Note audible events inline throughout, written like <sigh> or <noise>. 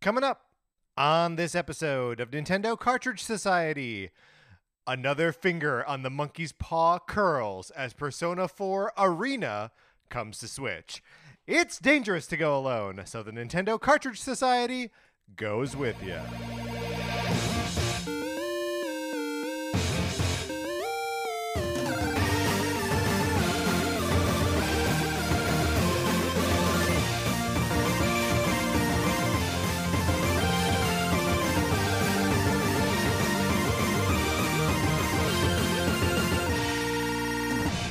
Coming up on this episode of Nintendo Cartridge Society, another finger on the monkey's paw curls as Persona 4 Arena comes to Switch. It's dangerous to go alone, so the Nintendo Cartridge Society goes with you.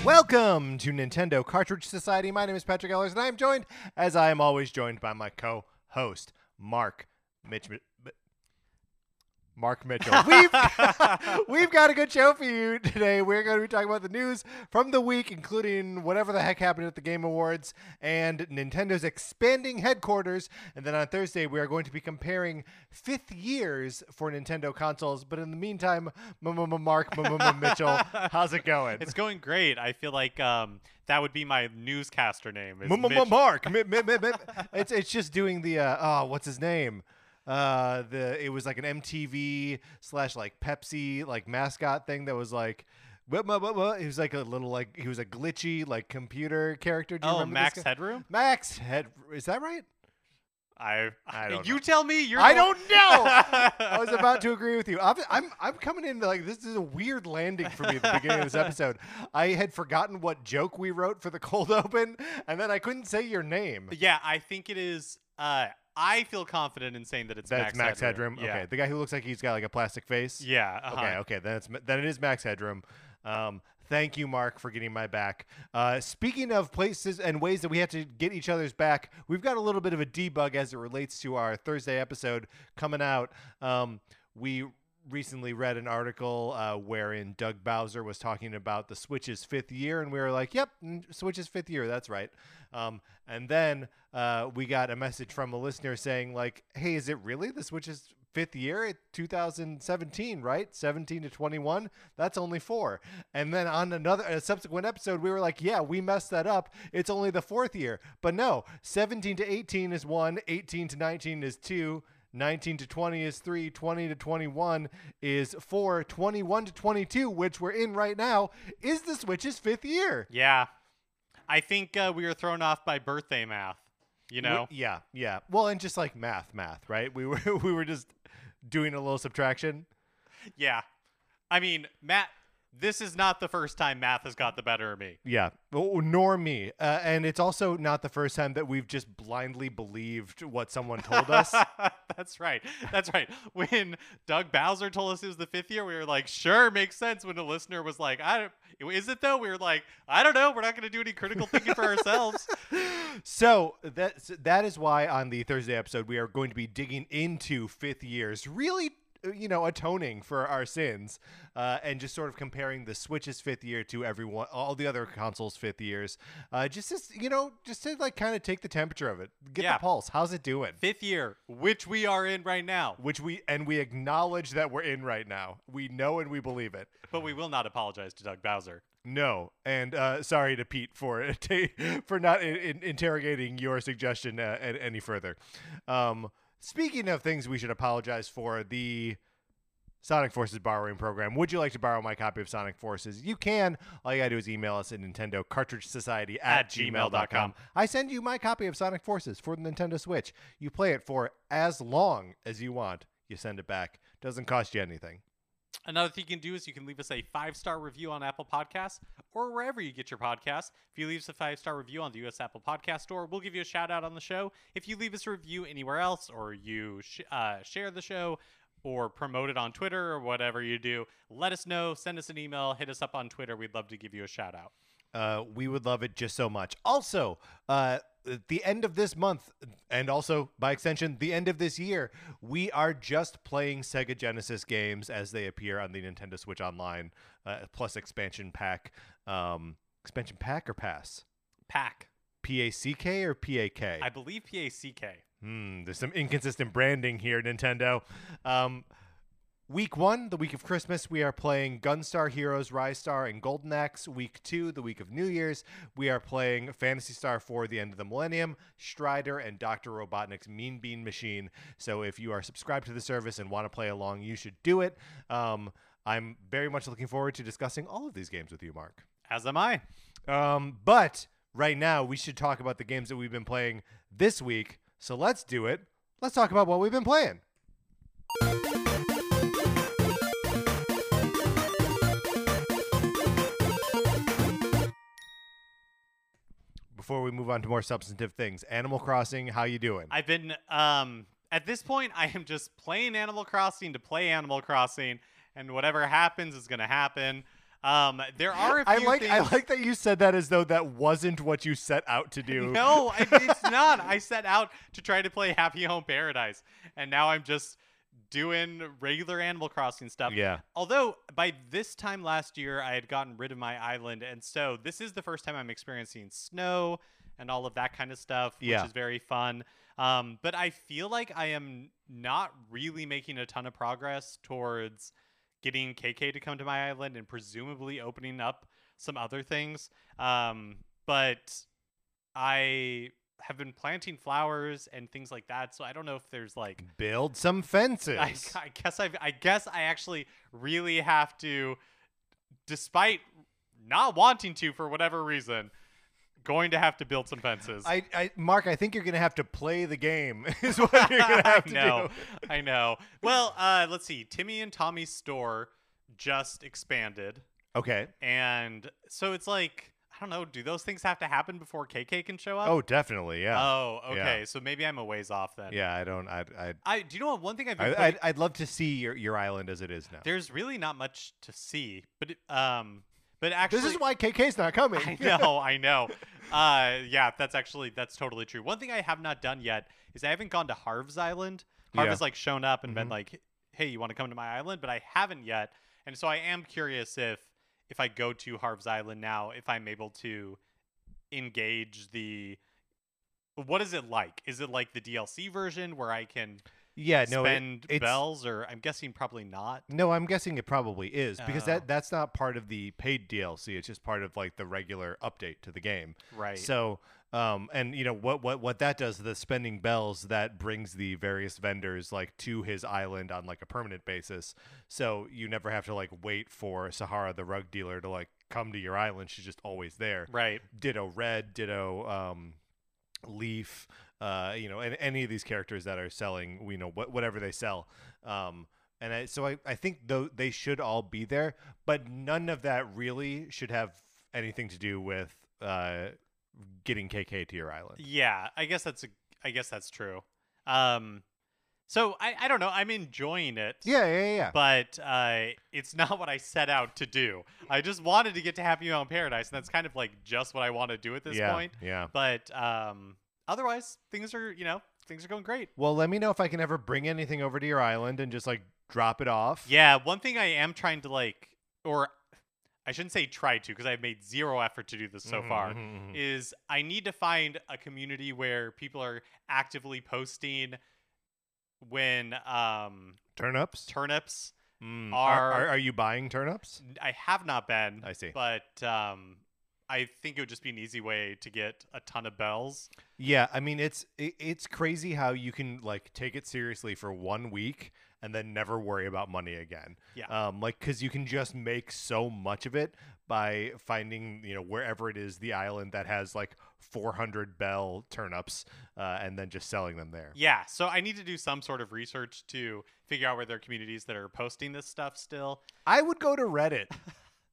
Welcome to Nintendo Cartridge Society. My name is Patrick Ellers, and I am joined, as I am always joined, by my co-host Mark Mitch. Mark Mitchell. We've <laughs> we've got a good show for you today. We're going to be talking about the news from the week, including whatever the heck happened at the Game Awards and Nintendo's expanding headquarters. And then on Thursday, we are going to be comparing fifth years for Nintendo consoles. But in the meantime, Mark Mitchell, <laughs> how's it going? It's going great. I feel like um, that would be my newscaster name. Mark. It's it's just doing the uh, oh, what's his name? Uh, the it was like an MTV slash like Pepsi like mascot thing that was like. What? He was like a little like he was a glitchy like computer character. Do you Oh, remember Max? Headroom. Max Head. Is that right? I. I don't you know. tell me. You're. I the- don't know. <laughs> I was about to agree with you. I'm, I'm I'm coming in like this is a weird landing for me at the beginning of this <laughs> episode. I had forgotten what joke we wrote for the cold <laughs> open, and then I couldn't say your name. Yeah, I think it is. Uh, I feel confident in saying that it's That's Max, Headroom. Headroom. Yeah. Okay, the guy who looks like he's got like a plastic face. Yeah. uh-huh. Okay, okay, then it's then it is Max Headroom. Um, thank you, Mark, for getting my back. Uh, speaking of places and ways that we have to get each other's back, we've got a little bit of a debug as it relates to our Thursday episode coming out. Um, we recently read an article uh, wherein Doug Bowser was talking about the Switch's fifth year, and we were like, "Yep, Switch's fifth year. That's right." Um, and then uh, we got a message from a listener saying, "Like, hey, is it really the Switch's fifth year? 2017, right? 17 to 21. That's only four." And then on another a subsequent episode, we were like, "Yeah, we messed that up. It's only the fourth year." But no, 17 to 18 is one, 18 to 19 is two. 19 to 20 is 3, 20 to 21 is 4, 21 to 22, which we're in right now, is the Switch's fifth year. Yeah. I think uh, we were thrown off by birthday math. You know. We- yeah, yeah. Well, and just like math, math, right? We were <laughs> we were just doing a little subtraction. yeah. I mean, Matt. This is not the first time math has got the better of me. Yeah, nor me. Uh, and it's also not the first time that we've just blindly believed what someone told us. <laughs> That's right. That's right. When Doug Bowser told us it was the fifth year, we were like, "Sure, makes sense." When a listener was like, "I don't, is it though?" We were like, "I don't know. We're not going to do any critical thinking for ourselves." <laughs> so that that is why on the Thursday episode we are going to be digging into fifth years, really, you know, atoning for our sins, uh, and just sort of comparing the Switch's fifth year to everyone, all the other consoles' fifth years, uh, just as you know, just to like kind of take the temperature of it, get Yeah. the pulse. How's it doing? fifth year, which we are in right now, Which we and we acknowledge that we're in right now. We know and we believe it. but we will not apologize to Doug Bowser. No, and uh, sorry to Pete for <laughs> for not in, in- interrogating your suggestion uh, any further. Um, speaking of things we should apologize for, the Sonic Forces borrowing program. Would you like to borrow my copy of Sonic Forces? You can. All you gotta do is email us at Nintendo Cartridge Society at, At gmail.com. gmail.com. I send you my copy of Sonic Forces for the Nintendo Switch. You play it for as long as you want. You send it back. Doesn't cost you anything. Another thing you can do is you can leave us a five star review on Apple Podcasts or wherever you get your podcasts. If you leave us a five star review on the US Apple Podcast Store, we'll give you a shout out on the show. If you leave us a review anywhere else or you sh- uh, share the show or promote it on Twitter or whatever you do, let us know. Send us an email, hit us up on Twitter. We'd love to give you a shout out. Uh, we would love it just so much. Also, uh, at the end of this month, and also by extension, the end of this year, we are just playing Sega Genesis games as they appear on the Nintendo Switch Online, uh, plus expansion pack. Um, expansion pack or pass? Pack. P A C K or P A K? I believe P A C K. Hmm, there's some inconsistent branding here, Nintendo. Um, Week one, the week of Christmas, we are playing Gunstar Heroes, Ristar, and Golden Axe. Week two, the week of New Year's, we are playing Phantasy Star for The End of the Millennium, Strider, and Dr. Robotnik's Mean Bean Machine. So if you are subscribed to the service and want to play along, you should do it. Um, I'm very much looking forward to discussing all of these games with you, Mark. As am I. Um, but right now, we should talk about the games that we've been playing this week. So let's do it. Let's talk about what we've been playing. Before we move on to more substantive things, Animal Crossing, how you doing? I've been um at this point <laughs> I am just playing Animal Crossing to play Animal Crossing and whatever happens is going to happen. Um there are a <laughs> few I like things I like that you said that as though that wasn't what you set out to do. No, it's <laughs> not. I set out to try to play Happy Home Paradise and now I'm just doing regular Animal Crossing stuff. Yeah. Although by this time last year I had gotten rid of my island and so this is the first time I'm experiencing snow and all of that kind of stuff, which Yeah. is very fun. Um, but I feel like I am not really making a ton of progress towards getting KK to come to my island and presumably opening up some other things. Um, but I have been planting flowers and things like that, so I don't know if there's like Build some fences. I, I guess I I guess I actually really have to, despite not wanting to for whatever reason, going to have to build some fences. I, I, Mark, I think you're gonna have to play the game. <laughs> Is what you're gonna <laughs> have I to know, do. I know. Well, uh, let's see. Timmy and Tommy's store just expanded, Okay. and so it's like I don't know. Do those things have to happen before KK can show up? Oh, definitely. Yeah. Oh, Yeah. okay. So maybe I'm a ways off then. yeah. I don't. I. I. I do you know what? One thing I've been I playing- I'd, I'd love to see your, your island as it is now. there's really not much to see, but it, um, but actually, this is why KK's not coming. I <laughs> know, I know. Uh, yeah, that's actually that's totally true. One thing I have not done yet is I haven't gone to Harv's Island. Harv Yeah. has like shown up and been Mhm. like, "Hey, you want to come to my island?" But I haven't yet, and so I am curious if if I go to Harv's Island now, if I'm able to engage the. What is it like? Is it like the DLC version where I can yeah. No. it- spend it's, bells, or I'm guessing probably not. No, I'm guessing it probably is because Oh. that that's not part of the paid DLC. It's just part of like the regular update to the game. Right. So, um, and you know what what what that does? The spending bells that brings the various vendors like to his island on like a permanent basis. So you never have to like wait for Saharah the rug dealer to like come to your island. She's just always there. right. Ditto Red, Ditto um, Leif. Uh, you know, and any of these characters that are selling, you know, wh- whatever they sell. Um, and I, so I, I think though they should all be there, but none of that really should have anything to do with uh, getting KK to your island. Yeah, I guess that's a, I guess that's true. Um, so I, I don't know. I'm enjoying it. Yeah, yeah, yeah. But uh, it's <laughs> not what I set out to do. I just wanted to get to Happy Home Paradise, and that's kind of like just what I want to do at this yeah, point. yeah. But um, otherwise, things are you know things are going great. Well, let me know if I can ever bring anything over to your island and just like drop it off. Yeah, one thing I am trying to like, or I shouldn't say try to, because I've made zero effort to do this so Mhm, far. mhm, mhm. is I need to find a community where people are actively posting when um Turnips. turnips Mm, are- are, are you buying turnips? I have not been I see. but um I think it would just be an easy way to get a ton of bells. Yeah, I mean it's it, it's crazy how you can like take it seriously for one week and then never worry about money again. Yeah. Um, like because you can just make so much of it by finding you know wherever it is the island that has like 400 bell turnips uh, and then just selling them there. Yeah, so I need to do some sort of research to figure out where there are communities that are posting this stuff still. I would go to Reddit. <laughs>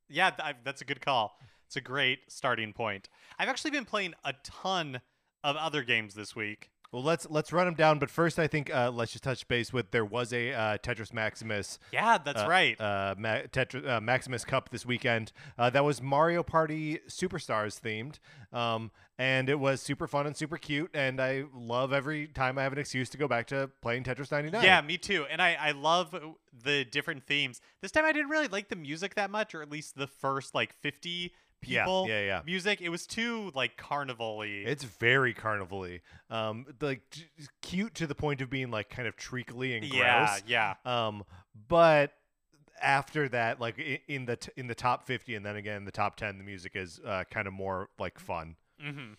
Yeah, th- I- that's a good call. It's a great starting point. I've actually been playing a ton of other games this week. Well, let's let's run them down. But first, I think uh, let's just touch base with there was a uh, Tetris Maximus Yeah, that's uh, right. uh, Ma- Tetris, uh, Maximus Cup this weekend. Uh, that was Mario Party Superstars themed, um, and it was super fun and super cute. And I love every time I have an excuse to go back to playing Tetris 99. Yeah, me too. And I, I love the different themes. This time I didn't really like the music that much, or at least the first like 50 Yeah, people yeah, yeah. music. It was too like carnival-y. It's very carnival-y. Um, like j- cute to the point of being like kind of treacly and gross. yeah. yeah Um, but after that, like i- in the t- in the top fifty, and then again in the top ten, the music is uh, kind of more like fun. hmm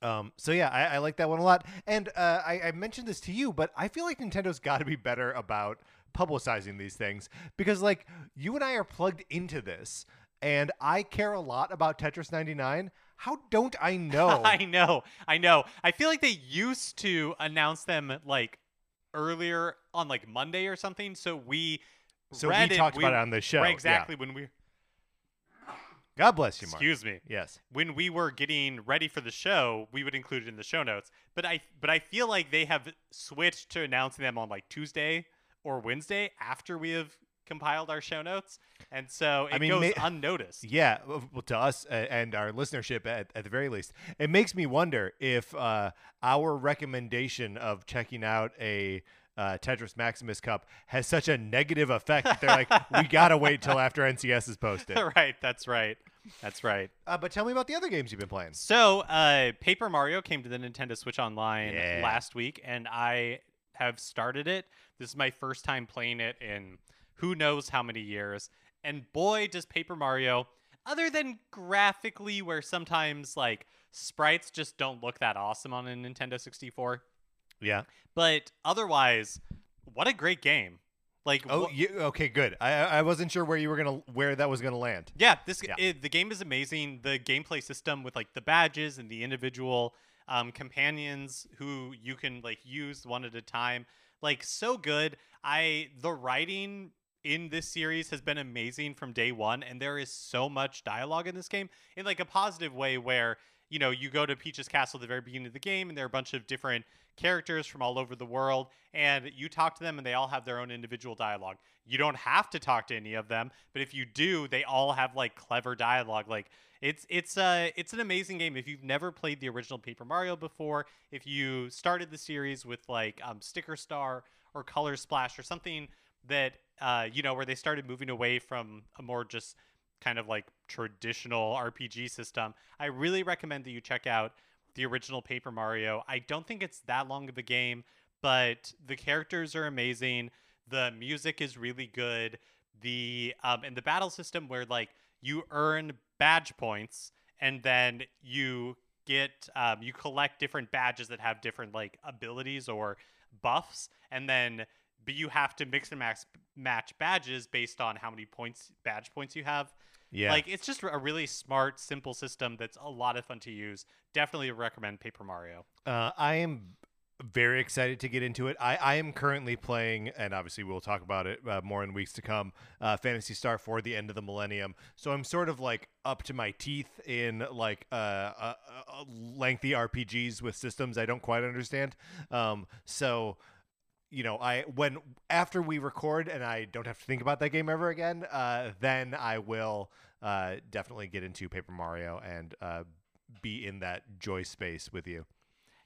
Um, so yeah, I, I like that one a lot. And uh, I, I mentioned this to you, but I feel like Nintendo's <laughs> got to be better about publicizing these things because like you and I are plugged into this, and I care a lot about Tetris 99. How don't I <laughs> know? I know, I know. I feel like they used to announce them like earlier on like Monday or something. So we so we it, talked we- about it on the show. right, Yeah. exactly when we God bless you, Mark. excuse me Yes. when we were getting ready for the show, we would include it in the show notes. But I but I feel like they have switched to announcing them on like Tuesday or Wednesday after we have compiled our show notes, and so it I mean, goes ma- unnoticed. Yeah, well, well, to us uh, and our listenership at, at the very least, it makes me wonder if uh, our recommendation of checking out a uh, Tetris Maximus Cup has such a negative effect that they're like, <laughs> we gotta wait till after NCS is posted. <laughs> right, that's right, that's right. Uh, but tell me about the other games you've been playing. So, uh, Paper Mario came to the Nintendo Switch Online Yeah. last week, and I have started it. This is my first time playing it in who knows how many years. And boy, does Paper Mario, other than graphically, where sometimes like sprites just don't look that awesome on a Nintendo 64, Yeah. but otherwise, what a great game! Like, Oh, wh- you, okay, good. I I wasn't sure where you were gonna where that was gonna land. Yeah, this Yeah. It, the game is amazing. The gameplay system with like the badges and the individual um, companions who you can like use one at a time, like so good. I the writing in this series has been amazing from day one, and there is so much dialogue in this game in like a positive way where you know you go to Peach's castle at the very beginning of the game, and there are a bunch of different characters from all over the world, and you talk to them, and they all have their own individual dialogue. You don't have to talk to any of them, but if you do, they all have like clever dialogue. Like it's it's uh it's an amazing game. If you've never played the original Paper Mario before, if you started the series with like um, Sticker Star or Color Splash or something that uh you know where they started moving away from a more just kind of like traditional RPG system, I really recommend that you check out the original Paper Mario. I don't think it's that long of a game, but the characters are amazing. The music is really good. The um and the battle system where like you earn badge points and then you get um, you collect different badges that have different like abilities or buffs and then but you have to mix and max match badges based on how many points badge points you have Yeah. like it's just a really smart simple system that's a lot of fun to use definitely recommend paper mario Uh, I am very excited to get into it. I, I am currently playing, and obviously we'll talk about it uh, more in weeks to come. Uh, Phantasy Star for the end of the millennium. So I'm sort of like up to my teeth in like uh, uh, uh, lengthy RPGs with systems I don't quite understand. Um, so you know, I when after we record and I don't have to think about that game ever again, uh, then I will uh, definitely get into Paper Mario and uh, be in that joy space with you.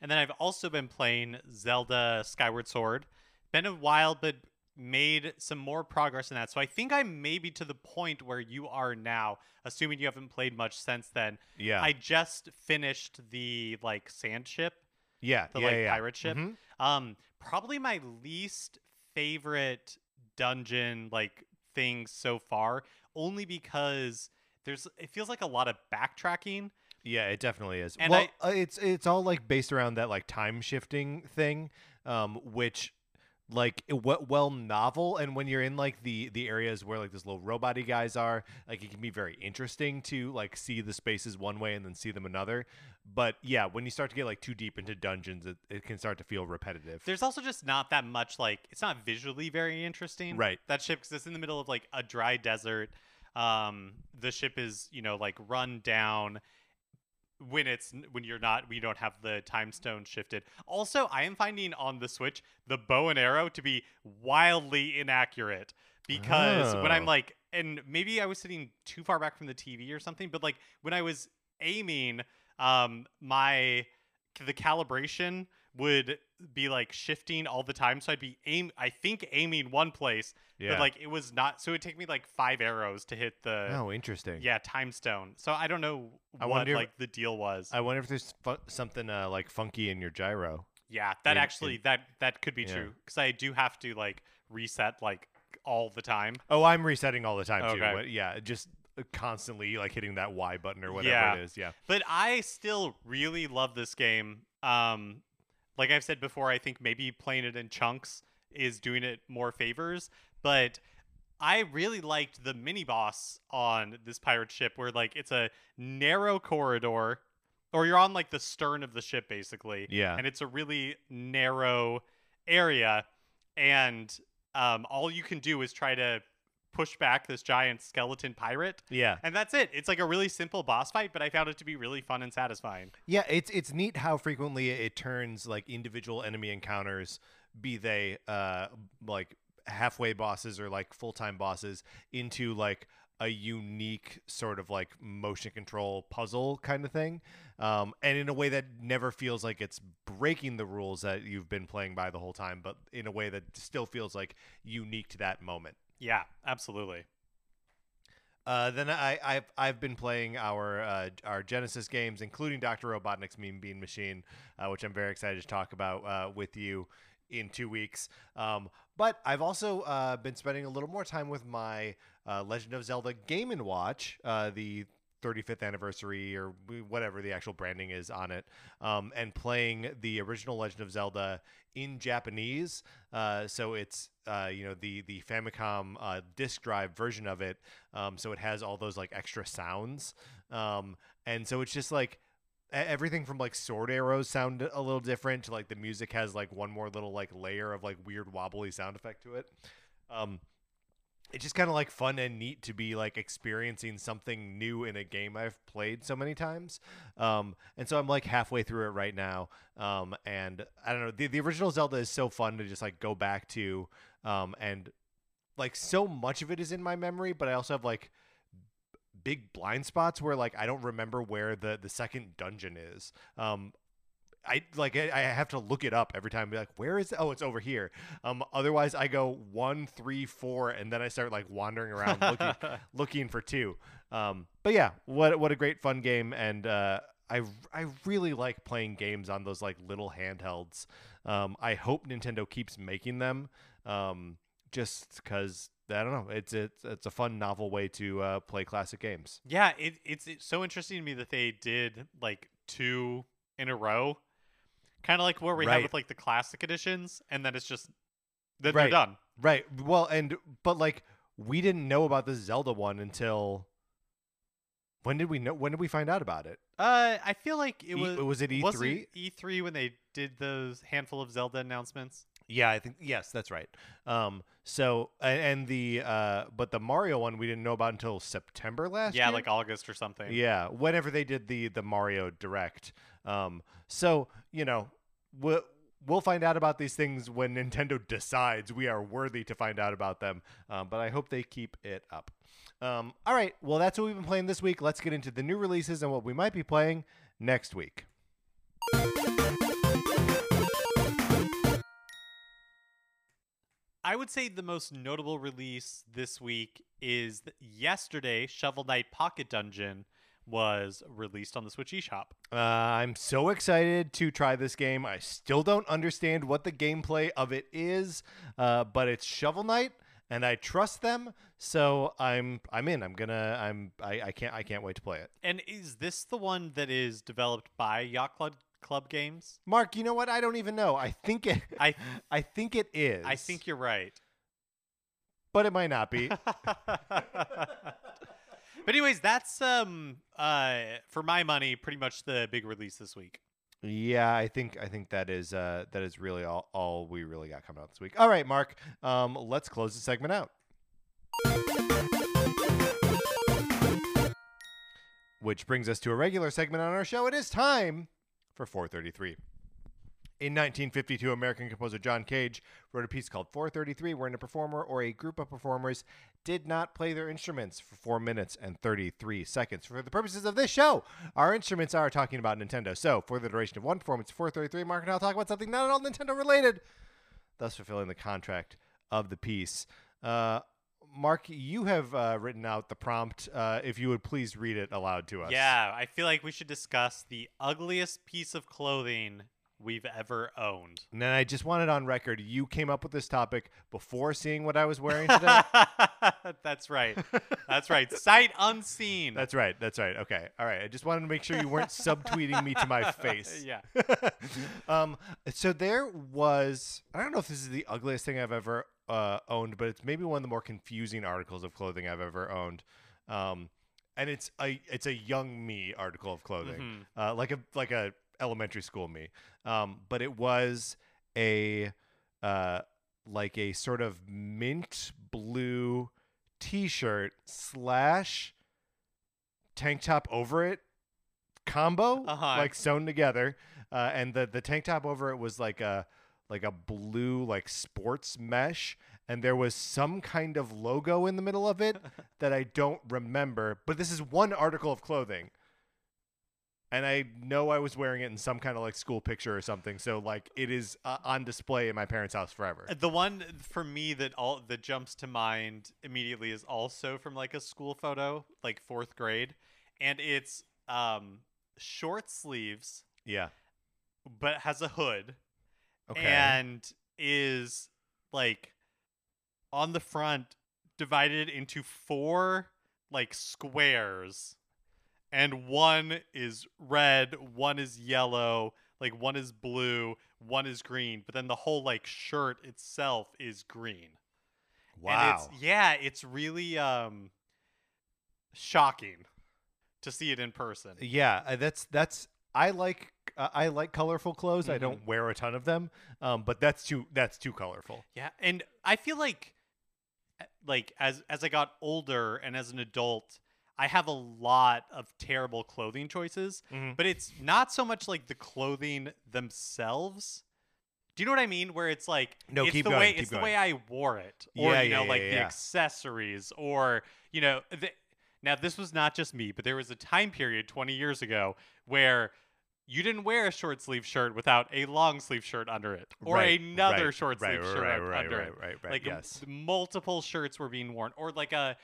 And then I've also been playing Zelda Skyward Sword. Been a while, but made some more progress in that. So I think I'm maybe to the point where you are now, assuming you haven't played much since then. Yeah. I just finished the like sand ship, yeah. the yeah, like yeah. pirate ship. Mhm. Um, probably my least favorite dungeon like thing so far, only because there's it feels like a lot of backtracking. Yeah, it definitely is. And well, uh, it's it's all like based around that like time shifting thing, um, which like well novel. And when you're in like the the areas where like those little robot guys are, like it can be very interesting to like see the spaces one way and then see them another. But yeah, when you start to get like too deep into dungeons, it, it can start to feel repetitive. There's also just not that much like it's not visually very interesting. Right. That ship because it's in the middle of like a dry desert. Um, the ship is you know like run down when it's when you're not we don't have the time stone shifted. Also, I am finding on the Switch the bow and arrow to be wildly inaccurate because when I'm Oh. like and maybe I was sitting too far back from the TV or something, but like when I was aiming um my the calibration would be like shifting all the time. So I'd be aim I think aiming one place, but like it was not so it'd take me like five arrows to hit the oh, interesting. yeah, time stone. So I don't know I what wonder like the deal was. I wonder if there's fu- something uh, like funky in your gyro. yeah, that in- actually in- that that could be Yeah. true cuz I do have to like reset like all the time. Oh, I'm resetting all the time too. Okay. But yeah, just uh, constantly like hitting that Y button or whatever Yeah. it is. Yeah. But I still really love this game. Um, like I've said before, I think maybe playing it in chunks is doing it more favors. But I really liked the mini boss on this pirate ship, where like it's a narrow corridor, or you're on like the stern of the ship basically, Yeah. and it's a really narrow area, and um, all you can do is try to push back this giant skeleton pirate Yeah. and that's it. It's like a really simple boss fight, but I found it to be really fun and satisfying. Yeah, it's it's neat how frequently it turns like individual enemy encounters, be they uh like halfway bosses or like full time bosses, into like a unique sort of like motion control puzzle kind of thing, um, and in a way that never feels like it's breaking the rules that you've been playing by the whole time, but in a way that still feels like unique to that moment. Yeah, absolutely. Uh, then I, I've I've been playing our uh, our Genesis games, including Doctor Robotnik's Mean Bean Machine, uh, which I'm very excited to talk about uh, with you in two weeks. Um, but I've also uh, been spending a little more time with my uh, Legend of Zelda Game and Watch, the 35th anniversary or whatever the actual branding is on it, um, and playing the original Legend of Zelda in Japanese. Uh, so it's uh, you know the the Famicom uh, disk drive version of it. Um, so it has all those like extra sounds, um, and so it's just like everything from like sword arrows sound a little different to like the music has like one more little like layer of like weird wobbly sound effect to it. It's just kind of like fun and neat to be like experiencing something new in a game I've played so many times. Um, and so I'm like halfway through it right now. Um, and I don't know, the, the original Zelda is so fun to just like go back to. Um, and like so much of it is in my memory, but I also have like big blind spots where like I don't remember where the the second dungeon is. Um, I like I I have to look it up every time. and Be like, where is it? Oh, it's over here. Um, otherwise I go one, three, four, and then I start like wandering around looking <laughs> looking for two. Um, but yeah, what what a great fun game, and uh, I I really like playing games on those like little handhelds. Um, I hope Nintendo keeps making them. Um, just because I don't know, it's it's it's a fun, novel way to uh, play classic games. yeah, it, it's it's so interesting to me that they did like two in a row, kind of like what we Right. have with like the classic editions, and then it's just then Right. they're done. Right. Well, and but like we didn't know about the Zelda one until when did we know? When did we find out about it? Uh, I feel like it E- was was it E was three? it E3 when they did those handful of Zelda announcements. Yeah, I think yes, that's right. Um, so and the uh, but the Mario one we didn't know about until September last yeah, year. like August or something. Yeah, whenever they did the the Mario Direct. Um, so you know, we'll we'll find out about these things when Nintendo decides we are worthy to find out about them. Um, but I hope they keep it up. Um, all right, well that's what we've been playing this week. Let's get into the new releases and what we might be playing next week. I would say the most notable release this week is yesterday Shovel Knight Pocket Dungeon was released on the Switch eShop. Uh, I'm so excited to try this game. I still don't understand what the gameplay of it is, uh, but it's Shovel Knight, and I trust them. So I'm I'm in. I'm gonna I'm I, I can't I can't wait to play it. And is this the one that is developed by Yacht Club, Club Games? Mark, you know what? I don't even know. I think it. <laughs> I <laughs> I think it is. I think you're right. but it might not be. <laughs> But anyways, that's um uh for my money pretty much the big release this week. yeah, I think I think that is uh that is really all all we really got coming out this week. All right, Mark. Um, let's close the segment out. Which brings us to a regular segment on our show. It is time for 433. In 1952, American composer John Cage wrote a piece called 433, wherein a performer or a group of performers did not play their instruments for 4 minutes and 33 seconds. For the purposes of this show, our instruments are talking about Nintendo. So, for the duration of one performance, 433, Mark and I will talk about something not at all Nintendo related, thus fulfilling the contract of the piece. Uh, Mark, you have uh, written out the prompt. Uh, if you would please read it aloud to us. Yeah, I feel like we should discuss the ugliest piece of clothing we've ever owned. And then I just wanted on record, you came up with this topic before seeing what I was wearing today. <laughs> That's right. That's right. Sight unseen. That's right. That's right. Okay. All right. I just wanted to make sure you weren't subtweeting me to my <laughs> face. yeah. <laughs> um, so there was, I don't know if this is the ugliest thing I've ever uh, owned, but it's maybe one of the more confusing articles of clothing I've ever owned. Um, and it's a it's a young me article of clothing, Mhm. uh, like a like a elementary school me. Um, but it was a uh, like a sort of mint blue T-shirt slash tank top over it combo, Uh-huh. like sewn together. Uh, and the the tank top over it was like a like a blue like sports mesh and there was some kind of logo in the middle of it <laughs> that I don't remember but this is one article of clothing and I know I was wearing it in some kind of like school picture or something so like it is uh, on display in my parents house forever. The one for me that all that jumps to mind immediately is also from like a school photo, like fourth grade, and it's um short sleeves, yeah. but has a hood, okay. and is like on the front divided into four like squares and one is red one is yellow like one is blue one is green but then the whole like shirt itself is green and wow it's yeah it's really um shocking to see it in person Yeah, uh, that's that's I like uh, I like colorful clothes. I Mhm. don't wear a ton of them, um, but that's too that's too colorful. Yeah, and I feel like uh, like as as I got older and as an adult, I have a lot of terrible clothing choices, Mhm. but it's not so much like the clothing themselves. Do you know what I mean? Where it's like No, it's keep the going, way keep it's the way I wore it, or Yeah, you know, yeah, like yeah, the accessories, or you know, the, now this was not just me, but there was a time period 20 years ago where you didn't wear a short sleeve shirt without a long sleeve shirt under it, or Right, another right, short sleeve right, shirt right, un- right, under right, it. right, right, Like m- multiple shirts were being worn, or like a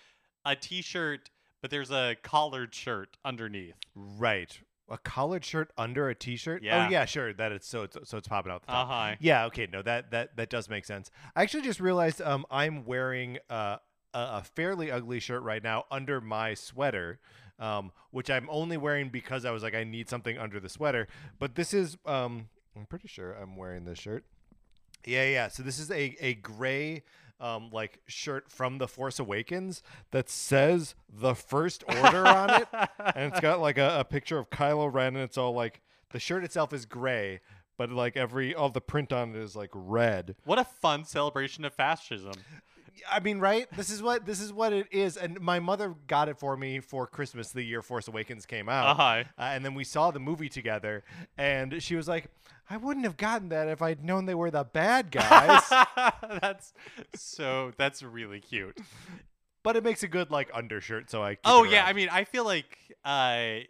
a t-shirt, but there's a collared shirt underneath. Right. A collared shirt under a t-shirt? Yeah. Oh yeah, sure. That it's so it's, so it's popping out the top. Uh huh. Yeah, okay. No, that that that does make sense. I actually just realized um I'm wearing uh, a a fairly ugly shirt right now under my sweater. Um, which I'm only wearing because I was like I need something under the sweater. But this is um I'm pretty sure I'm wearing this shirt. Yeah, yeah. So this is a a gray um like shirt from The Force Awakens that says the First Order on it <laughs> and it's got like a, a picture of Kylo Ren, and it's all like the shirt itself is gray, but like every all the print on it is like red. What a fun celebration of fascism. I mean, right? This is what this is what it is. And my mother got it for me for Christmas the year Force Awakens came out. Uh-huh. Uh, and then we saw the movie together, and she was like, "I wouldn't have gotten that if I'd known they were the bad <laughs> guys." that's so. That's really cute. but it makes a good like undershirt, so I. Oh yeah, around. I mean, I feel like uh,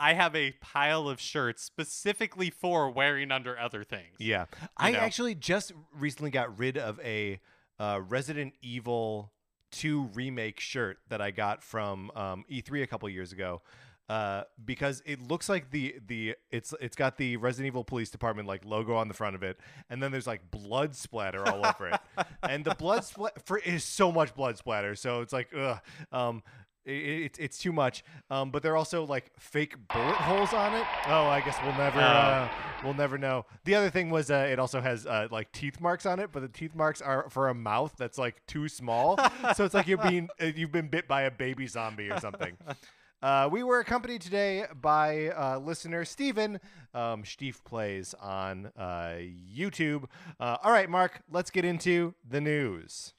I have a pile of shirts specifically for wearing under other things. Yeah. I know? actually just recently got rid of a uh, Resident Evil 2 remake shirt that I got from um, E3 a couple years ago. Uh, because it looks like the the it's it's got the Resident Evil Police Department like logo on the front of it, and then there's like blood splatter all over it, <laughs> and the blood splat for is so much blood splatter, so it's like ugh, um, it, it's it's too much. Um, but there are also like fake bullet holes on it. Oh, I guess we'll never Oh. uh, we'll never know. The other thing was uh, it also has uh, like teeth marks on it, but the teeth marks are for a mouth that's like too small. <laughs> so it's like you're being uh, you've been bit by a baby zombie or something. Uh, we were accompanied today by uh, listener Steven. Um, Steve plays on uh, YouTube. Uh, all right, Mark, let's get into the news.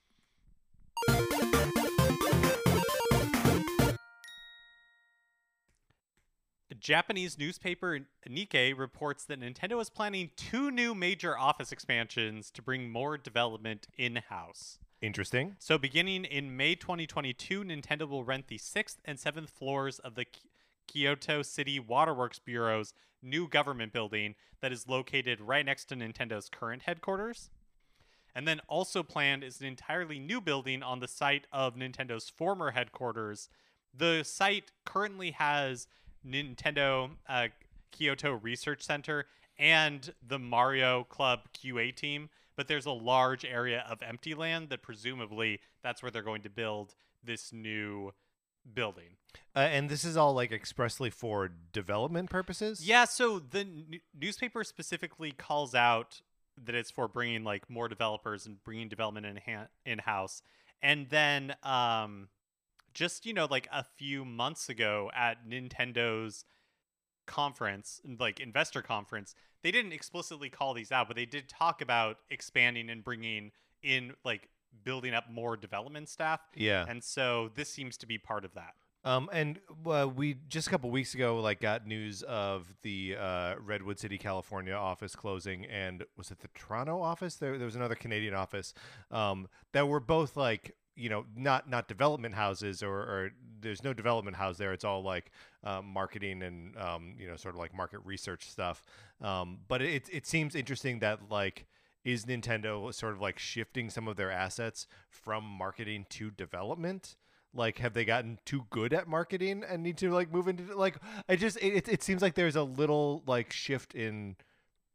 Japanese newspaper Nikkei reports that Nintendo is planning two new major office expansions to bring more development in house. Interesting. So, beginning in May 2022, Nintendo will rent the sixth and seventh floors of the Kyoto City Waterworks Bureau's new government building that is located right next to Nintendo's current headquarters. And then also planned is an entirely new building on the site of Nintendo's former headquarters. The site currently has Nintendo uh, Kyoto Research Center and the Mario Club QA team, but there's a large area of empty land that presumably that's where they're going to build this new building. Uh, and this is all like expressly for development purposes. Yeah, so the n- newspaper specifically calls out that it's for bringing like more developers and bringing development in ha- in house. And then um just you know like a few months ago at Nintendo's conference, like investor conference, they didn't explicitly call these out, but they did talk about expanding and bringing in like building up more development staff. Yeah. And so this seems to be part of that. Um, and uh, we just a couple weeks ago like got news of the uh, Redwood City, California office closing, and was it the Toronto office? There, there was another Canadian office um, that were both like you know not not development houses or, or there's no development house there. It's all like uh, marketing and um, you know sort of like market research stuff. Um, but it it seems interesting that like is Nintendo sort of like shifting some of their assets from marketing to development? like have they gotten too good at marketing and need to like move into like i just it, it, seems like there's a little like shift in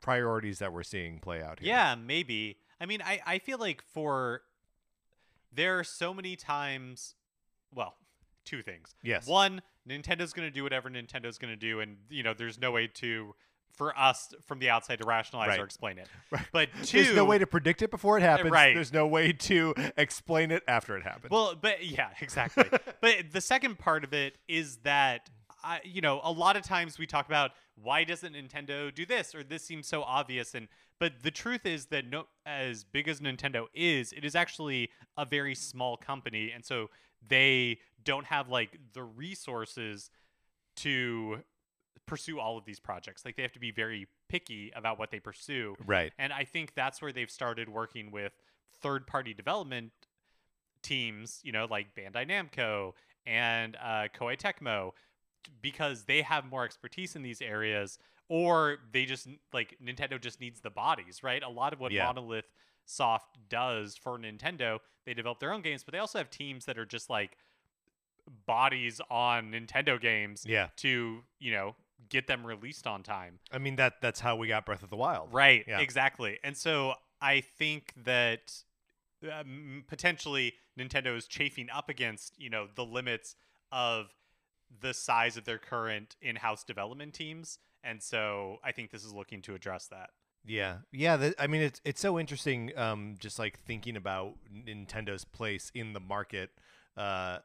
priorities that we're seeing play out here Yeah, maybe. I mean, I, I feel like for there are so many times, well, <laughs> two things. yes One, Nintendo's going to do whatever Nintendo's going to do, and you know, there's no way to for us from the outside to rationalize Right. or explain it. <laughs> Right. But two, there's no way to predict it before it eh, happens right. there's no way to explain it after it happens Well, but yeah, exactly. <laughs> but the second part of it is that I, you know, a lot of times we talk about why doesn't Nintendo do this or this seems so obvious and but the truth is that no as big as Nintendo is, it is actually a very small company and so they don't have like the resources to pursue all of these projects. Like they have to be very picky about what they pursue. right And I think that's where they've started working with third party development teams, you know, like Bandai Namco and uh, Koei Tecmo, because they have more expertise in these areas, or they just like Nintendo just needs the bodies, right? A lot of what Yeah. Monolith Soft does for Nintendo, they develop their own games, but they also have teams that are just like bodies on Nintendo games yeah to, you know, get them released on time. i mean that that's how we got breath of the wild Right, Yeah. exactly. And so I think that um, potentially Nintendo is chafing up against, you know, the limits of the size of their current in-house development teams. And so I think this is looking to address that. Yeah, yeah. The, I mean, it's it's so interesting. Um, just like thinking about Nintendo's place in the market, uh,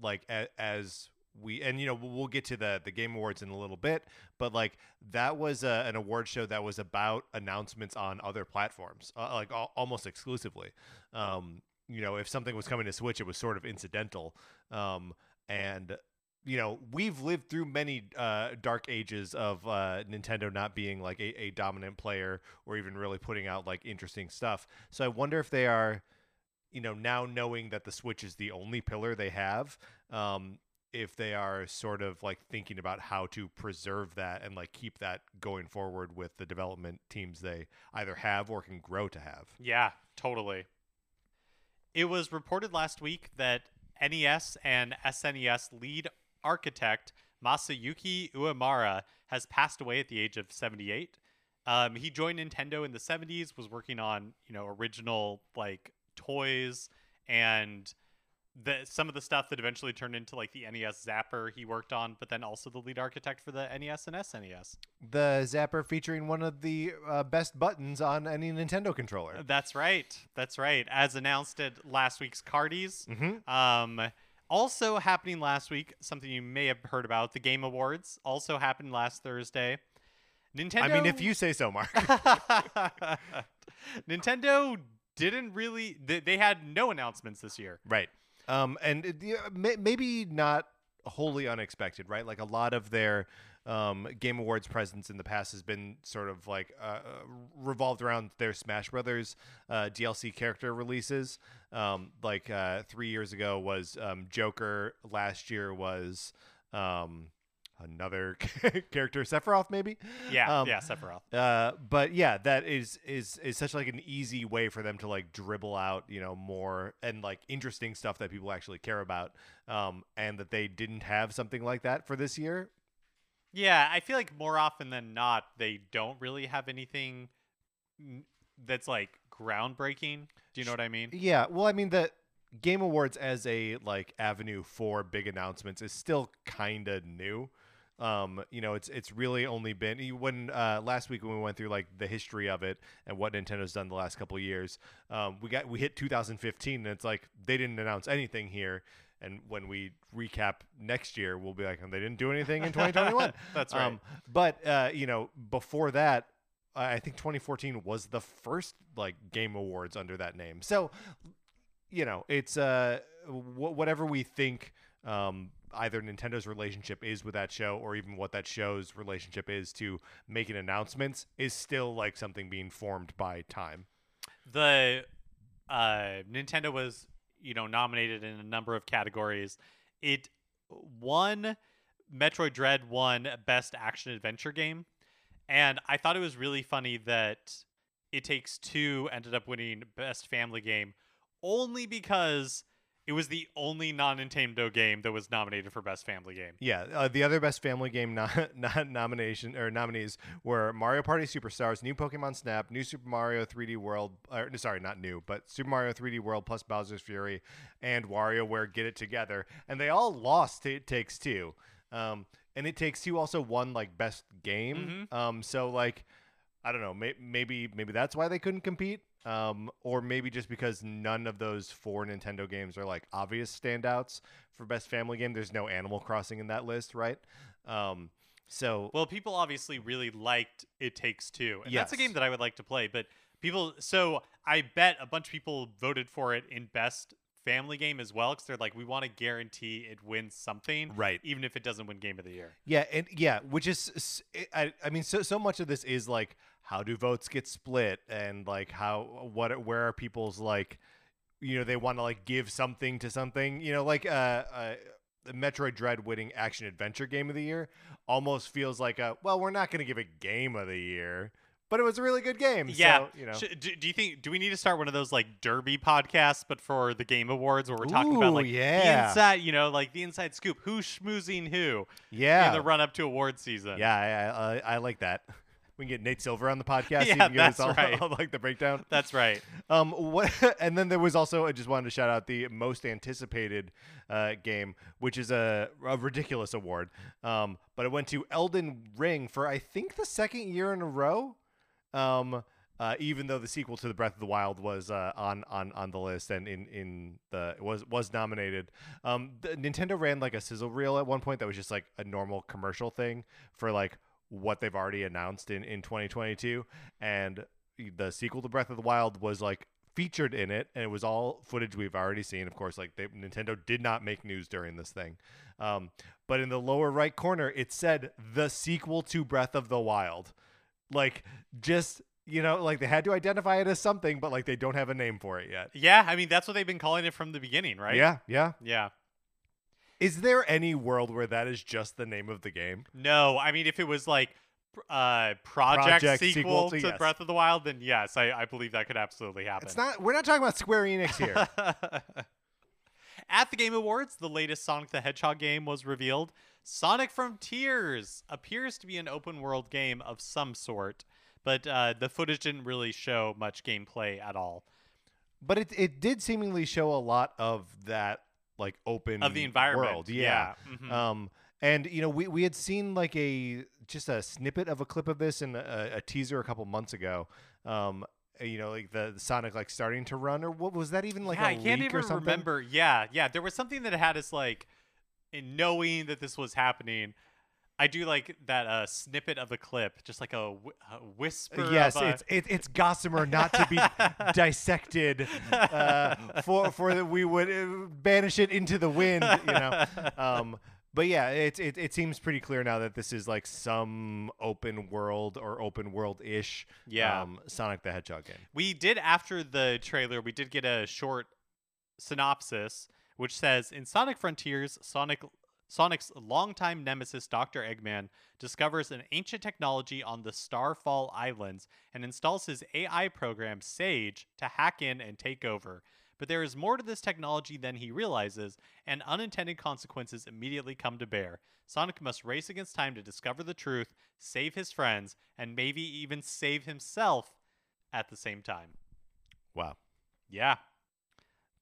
like a, as we and you know we'll get to the the Game Awards in a little bit, but like that was a, an award show that was about announcements on other platforms, uh, like al- almost exclusively. Um, you know, if something was coming to Switch, it was sort of incidental. Um, and you know, we've lived through many uh, dark ages of uh, Nintendo not being like a, a dominant player or even really putting out like interesting stuff. So I wonder if they are, you know, now knowing that the Switch is the only pillar they have, um, if they are sort of like thinking about how to preserve that and like keep that going forward with the development teams they either have or can grow to have. Yeah, totally. It was reported last week that NES and SNES lead architect Masayuki Uemura has passed away at the age of 78. Um, he joined Nintendo in the 70s, was working on, you know, original like toys and the some of the stuff that eventually turned into like the NES Zapper he worked on, but then also the lead architect for the NES and SNES. The Zapper featuring one of the uh, best buttons on any Nintendo controller. That's right. That's right. As announced at last week's Cardies. Mm-hmm. Um, also happening last week, something you may have heard about, the Game Awards also happened last Thursday. Nintendo. I mean, if you say so, Mark. <laughs> Nintendo didn't really. They, they had no announcements this year. Right. Um, and it, yeah, may, maybe not wholly unexpected, right? Like a lot of their um, Game Awards presence in the past has been sort of like uh, revolved around their Smash Brothers uh, DLC character releases. Um, like uh, three years ago was um, Joker. Last year was um, another <laughs> character, Sephiroth, maybe. Yeah, Um, yeah, Sephiroth. Uh, but yeah, that is is is such like an easy way for them to like dribble out, you know, more and like interesting stuff that people actually care about. Um, and that they didn't have something like that for this year. Yeah, I feel like more often than not, they don't really have anything that's like groundbreaking. Do you know what I mean? Yeah, well, I mean the Game Awards as a like avenue for big announcements is still kind of new. Um, you know, it's it's really only been when uh, last week when we went through like the history of it and what Nintendo's done the last couple of years. Um, we got we hit 2015 and it's like they didn't announce anything here. And when we recap next year, we'll be like, they didn't do anything in 2021. <laughs> That's right. Um, but uh, you know, before that, I I think 2014 was the first like Game Awards under that name. So, you know, it's uh, wh- whatever we think um, either Nintendo's relationship is with that show, or even what that show's relationship is to making announcements, is still like something being formed by time. the uh, Nintendo was you know nominated in a number of categories. It won Metroid Dread won Best Action Adventure Game, and I thought it was really funny that It Takes Two ended up winning Best Family Game only because it was the only non-Nintendo game that was nominated for Best Family Game. Yeah, uh, the other best family game no- <laughs> no- nomination or nominees were Mario Party Superstars, New Pokemon Snap, New Super Mario 3D World. Or, sorry, not new, but Super Mario 3D World plus Bowser's Fury and WarioWare Get It Together, and they all lost to It Takes Two. Um, and It Takes Two also won like best game. Um, so like, I don't know, may- maybe maybe that's why they couldn't compete. Um, or maybe just because none of those four Nintendo games are like obvious standouts for best family game. There's no Animal Crossing in that list, right? Um, so Well, people obviously really liked It Takes Two, and that's a game that I would like to play. But people, so I bet a bunch of people voted for it in Best Family Game as well, because they're like, we want to guarantee it wins something, right, even if it doesn't win Game of the Year. yeah, and yeah, which is I mean, so so much of this is like how do votes get split, and like how what where are people's like, you know, they want to like give something to something, you know, like uh. uh the Metroid Dread winning action adventure game of the year almost feels like a well, we're not going to give a game of the year, but it was a really good game. Yeah, so, you know. Do, do you think? Do we need to start one of those like Derby podcasts, but for the Game Awards, where we're talking about like the yeah. inside, you know, like the inside scoop, who's schmoozing who yeah, in the run up to award season? Yeah, I, I, I like that. <laughs> We can get Nate Silver on the podcast. Yeah, can give us that's all, right. all, like the breakdown. that's right. Um, what? <laughs> And then there was also I just wanted to shout out the most anticipated uh, game, which is a, a ridiculous award. Um, but it went to Elden Ring for I think the second year in a row. Um, uh, even though the sequel to the Breath of the Wild was uh, on on on the list and in in the was was nominated. Um, the, Nintendo ran like a sizzle reel at one point that was just like a normal commercial thing for like what they've already announced in in 2022, and the sequel to Breath of the Wild was like featured in it, and it was all footage we've already seen. Of course, like they, Nintendo did not make news during this thing, um, but in the lower right corner it said the sequel to Breath of the Wild, like just you know like they had to identify it as something, but like they don't have a name for it yet. Yeah, I mean that's what they've been calling it from the beginning, right? Yeah, yeah. Yeah. Is there any world where that is just the name of the game? No, I mean if it was like uh project, Project sequel, sequel to- to yes. Breath of the Wild, then yes, I, I believe that could absolutely happen. It's not. We're not talking about Square Enix here. <laughs> At the Game Awards, the latest Sonic the Hedgehog game was revealed. Sonic Frontiers appears to be an open world game of some sort, but uh, the footage didn't really show much gameplay at all. but it it did seemingly show a lot of that like open Of the environment. world. Yeah. Mhm. Um, and you know, we we had seen like a just a snippet of a clip of this in a, a teaser a couple months ago. Um, you know, like the, the Sonic like starting to run, or what was that even like yeah, a I can't leak even or something? remember. Yeah, yeah, there was something that had us like, in knowing that this was happening. I do like that uh, snippet of the clip, just like a, wh- a whisper. Yes, of a, it's it, it's gossamer not to be <laughs> dissected uh, for for that we would uh, banish it into the wind, you know. <laughs> Um, but yeah, it, it it seems pretty clear now that this is like some open world or open world ish Yeah. um, Sonic the Hedgehog game. We did after the trailer, we did get a short synopsis which says in Sonic Frontiers, Sonic Sonic's longtime nemesis Dr. Eggman discovers an ancient technology on the Starfall Islands and installs his AI program Sage to hack in and take over. But there is more to this technology than he realizes, and unintended consequences immediately come to bear. Sonic must race against time to discover the truth, save his friends, and maybe even save himself at the same time. Wow. Yeah.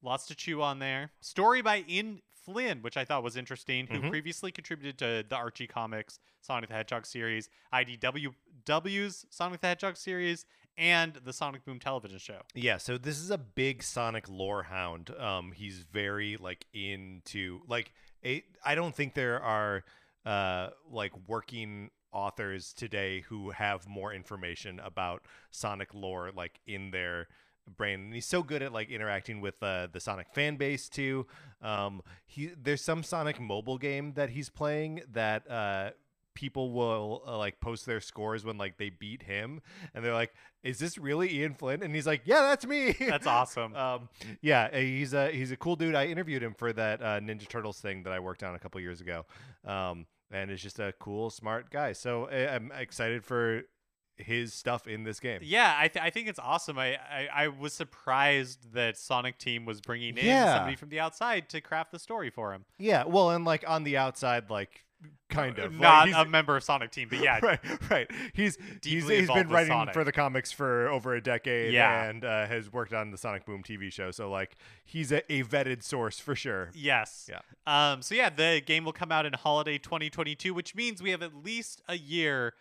Lots to chew on there. Story by Ian Flynn, which I thought was interesting, who Mhm. previously contributed to the Archie Comics Sonic the Hedgehog series, IDW's Sonic the Hedgehog series, and the Sonic Boom television show. Yeah, so this is a big Sonic lore hound. Um, he's very like into like a, I don't think there are uh like working authors today who have more information about Sonic lore like in their brain. And he's so good at like interacting with uh, the Sonic fan base too. Um, he there's some Sonic mobile game that he's playing that uh people will uh, like post their scores when like they beat him and they're like is this really ian flynn and he's like yeah that's me That's <laughs> awesome. um yeah uh, he's a he's a cool dude i interviewed him for that uh, ninja turtles thing that i worked on a couple years ago um and is just a cool smart guy so I, i'm excited for his stuff in this game yeah, I, th- I think it's awesome. I, I, I was surprised that Sonic Team was bringing in Yeah. somebody from the outside to craft the story for him. yeah well and like on the outside like kind of Not he's- a member of Sonic Team, but yeah, <laughs> right, right. He's he's, he's been writing Sonic. for the comics for over a decade, Yeah. and uh, has worked on the Sonic Boom TV show. So like, he's a, a vetted source for sure. Yes. Yeah. Um. So yeah, the game will come out in holiday 2022, which means we have at least a year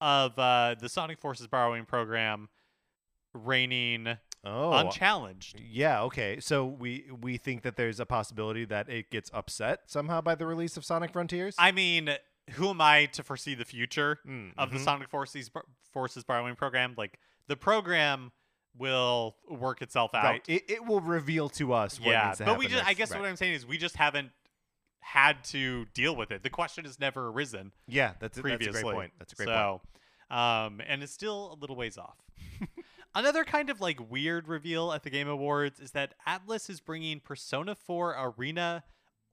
of uh, the Sonic Forces borrowing program reigning Oh, unchallenged. yeah. Okay, so we we think that there's a possibility that it gets upset somehow by the release of Sonic Frontiers. I mean, who am I to foresee the future Mm, of the mhm. Sonic Forces Forces borrowing program? Like the program will work itself out. Right. It, it will reveal to us. What yeah, to but we happen just I guess Right. what I'm saying is we just haven't had to deal with it. The question has never arisen. Yeah, that's a, that's a great point. That's a great point. so, um, and it's still a little ways off. <laughs> Another kind of like weird reveal at the Game Awards is that Atlus is bringing Persona 4 Arena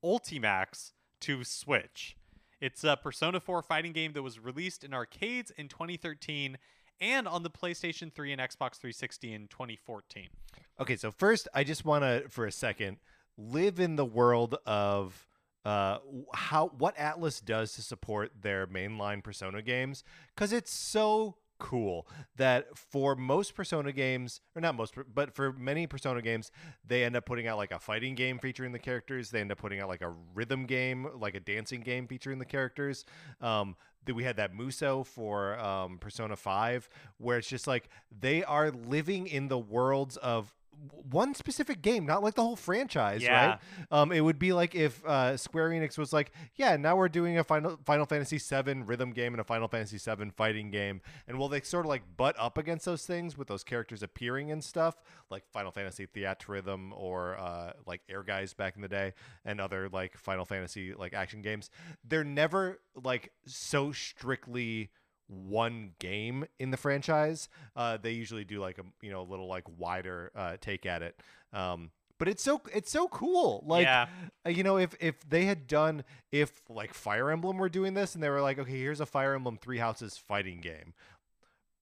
Ultimax to Switch. It's a Persona 4 fighting game that was released in arcades in 2013 and on the PlayStation 3 and Xbox 360 in 2014. Okay, so first, I just want to, for a second, live in the world of uh, how what Atlus does to support their mainline Persona games, because it's so cool that for most Persona games, or not most, but for many Persona games, they end up putting out like a fighting game featuring the characters. They end up putting out like a rhythm game, like a dancing game featuring the characters. Um, that we had that Muso for um, Persona 5, where it's just like they are living in the worlds of one specific game, not like the whole franchise, Yeah. right? Um, it would be like if uh, Square Enix was like, yeah, now we're doing a Final Final Fantasy VII rhythm game and a Final Fantasy VII fighting game, and will they sort of like butt up against those things with those characters appearing and stuff, like Final Fantasy Theatrhythm or uh, like Ehrgeiz back in the day, and other like Final Fantasy like action games. They're never like so strictly one game in the franchise. Uh, they usually do like a you know a little like wider uh, take at it. Um, but it's so it's so cool. Like yeah, uh, you know, if if they had done if like Fire Emblem were doing this and they were like, okay, here's a Fire Emblem Three Houses fighting game,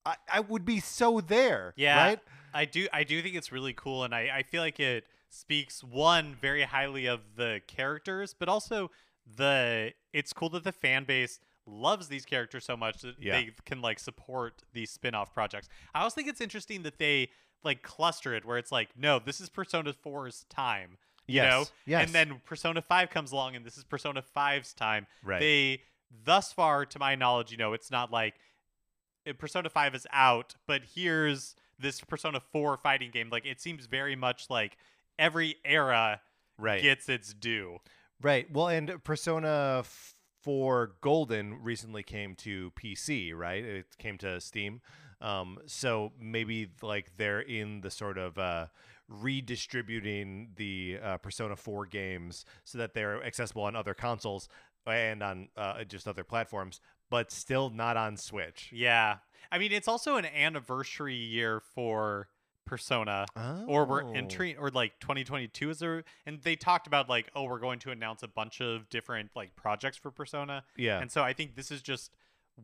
I, I would be so there. Yeah. Right. I do I do think it's really cool and I, I feel like it speaks one very highly of the characters, but also the it's cool that the fan base loves these characters so much that Yeah. they can like support these spin-off projects. I also think it's interesting that they like cluster it where it's like, no, this is Persona 4's time. You Yes. know? Yes. And then Persona 5 comes along and this is Persona 5's time. Right. They thus far, to my knowledge, you know, it's not like uh, Persona 5 is out, but here's this Persona 4 fighting game. Like it seems very much like every era right. gets its due. Right. Well, and Persona 4 Golden recently came to PC, right? It came to Steam. Um, so maybe like they're in the sort of uh, redistributing the uh, Persona 4 games so that they're accessible on other consoles. and on uh, just other platforms, but still not on Switch. Yeah. I mean, it's also an anniversary year for Persona. Or we're Oh. entering, or like 2022 is a, and they talked about like, oh, we're going to announce a bunch of different like projects for Persona. Yeah. And so I think this is just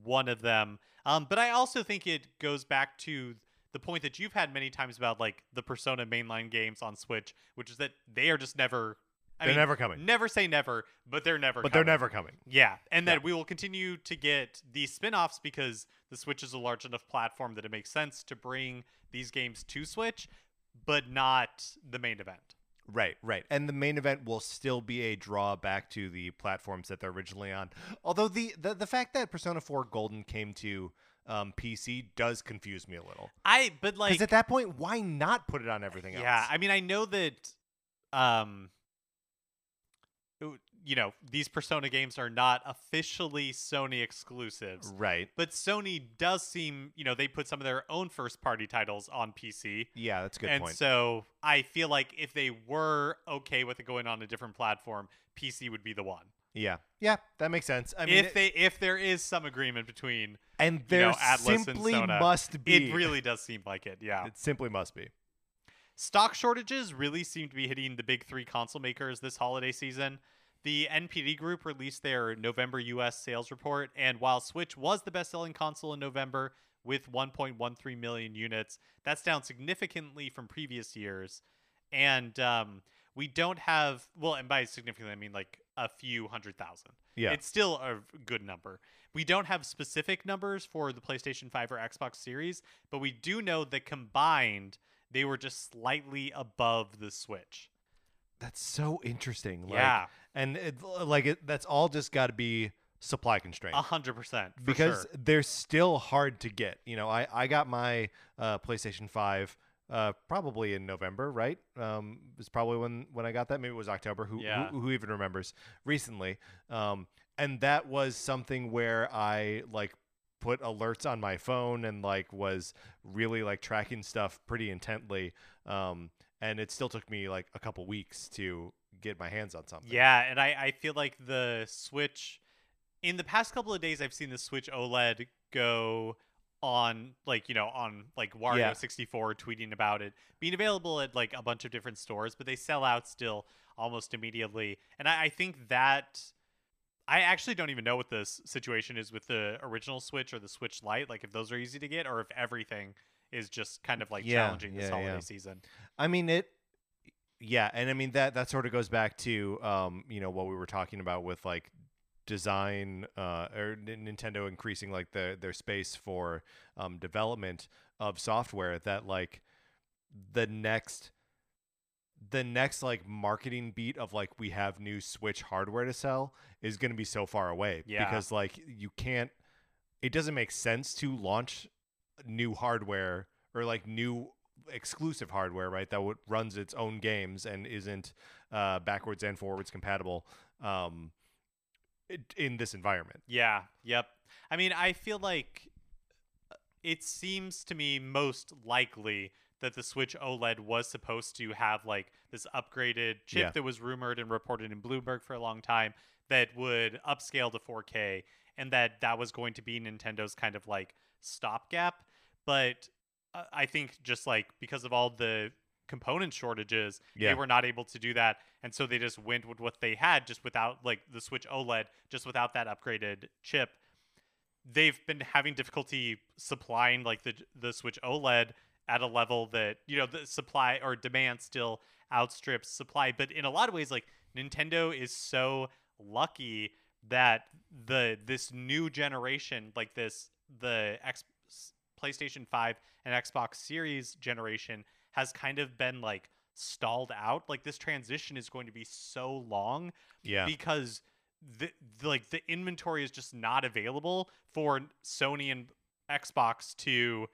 one of them. Um, but I also think it goes back to the point that you've had many times about like the Persona mainline games on Switch, which is that they are just never. I They're mean, never coming. Never say never, but they're never. but they're coming. never coming. Yeah, and Yeah. that we will continue to get these spin-offs because the Switch is a large enough platform that it makes sense to bring these games to Switch, but not the main event. Right, right. And the main event will still be a draw back to the platforms that they're originally on. Although the the, the fact that Persona 4 Golden came to um, PC does confuse me a little. I but like Because at that point, why not put it on everything else? Yeah, I mean, I know that, um, you know, these Persona games are not officially Sony exclusives, right. but Sony does seem, you know, they put some of their own first-party titles on PC, Yeah, that's a good and point. so I feel like if they were okay with it going on a different platform, PC would be the one. yeah, yeah, that makes sense. I mean, if they if there is some agreement between, and you there know, Atlus and simply Sona, must be. it really does seem like it. Yeah. it simply must be. Stock shortages really seem to be hitting the big three console makers this holiday season. The NPD Group released their November US sales report, and while Switch was the best selling console in November with 1.13 million units, that's down significantly from previous years. And um, we don't have, well, and by significantly, I mean like a few hundred thousand. Yeah. It's still a good number. We don't have specific numbers for the PlayStation 5 or Xbox Series, but we do know that combined, they were just slightly above the Switch. That's so interesting. Like, yeah, and it, like it, that's all just got to be supply constraint. a hundred percent. because sure. they're still hard to get. You know, I I got my uh, PlayStation Five uh, probably in November, right? Um, it's probably when when I got that. Maybe it was October. Who Yeah. who, who even remembers? Recently, um, and that was something where I like put alerts on my phone and like was really like tracking stuff pretty intently. Um, and it still took me like a couple weeks to get my hands on something. Yeah, and I, I feel like the Switch in the past couple of days I've seen the Switch OLED go on like, you know, on like Wario Yeah. 64 tweeting about it being available at like a bunch of different stores, but they sell out still almost immediately. And I, I think that I actually don't even know what the situation is with the original Switch or the Switch Lite, like if those are easy to get or if everything is just kind of like Yeah, challenging this yeah, holiday yeah. season. I mean it yeah, and I mean that that sort of goes back to um, you know, what we were talking about with like design uh or N- Nintendo increasing like the their space for um development of software that like the next the next like marketing beat of like we have new Switch hardware to sell is going to be so far away Yeah. because like you can't it doesn't make sense to launch new hardware or like new exclusive hardware right that would, runs its own games and isn't uh, backwards and forwards compatible um, in this environment Yeah, yep. I mean, I feel like uh, it seems to me most likely that the Switch OLED was supposed to have like this upgraded chip Yeah. that was rumored and reported in Bloomberg for a long time that would upscale to 4K and that that was going to be Nintendo's kind of like stopgap. But uh, I think just like because of all the component shortages, Yeah. they were not able to do that. And so they just went with what they had just without like the Switch OLED, just without that upgraded chip. They've been having difficulty supplying like the the Switch OLED at a level that, you know, the supply or demand still outstrips supply. But in a lot of ways, like Nintendo is so lucky that the this new generation, like this the X PlayStation 5 and Xbox Series generation has kind of been like stalled out. Like this transition is going to be so long yeah because the, the like the inventory is just not available for Sony and Xbox to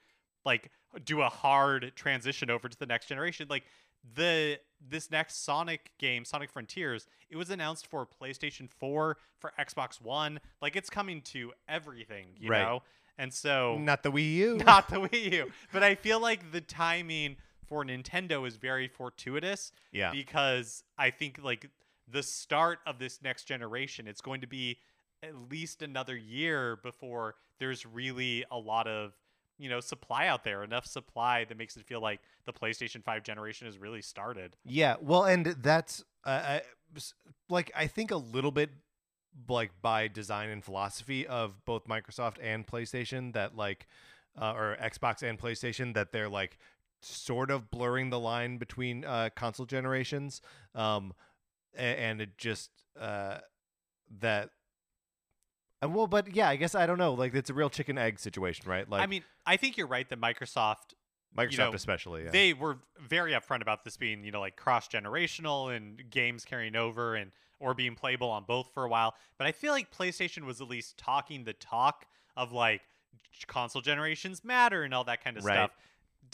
like do a hard transition over to the next generation. Like the this next Sonic game, Sonic Frontiers, it was announced for PlayStation 4, for Xbox One. Like it's coming to everything, you Right. know? And so not the wii u <laughs> not the Wii U. But I feel like the timing for Nintendo is very fortuitous yeah because I think like the start of this next generation. It's going to be at least another year before there's really a lot of you know supply out there enough supply that makes it feel like the playstation 5 generation has really started Yeah, well, and that's uh, I, s- like I think a little bit like by design and philosophy of both Microsoft and PlayStation that like uh, or Xbox and PlayStation that they're like sort of blurring the line between uh, console generations, um, and it just uh, that. Uh, Well, but yeah, I guess I don't know. Like, it's a real chicken egg situation, right? Like, i mean i think you're right that microsoft Microsoft know, especially. Yeah. they were very upfront about this being you know like cross generational and games carrying over and or being playable on both for a while but i feel like playstation was at least talking the talk of like console generations matter and all that kind of Right. stuff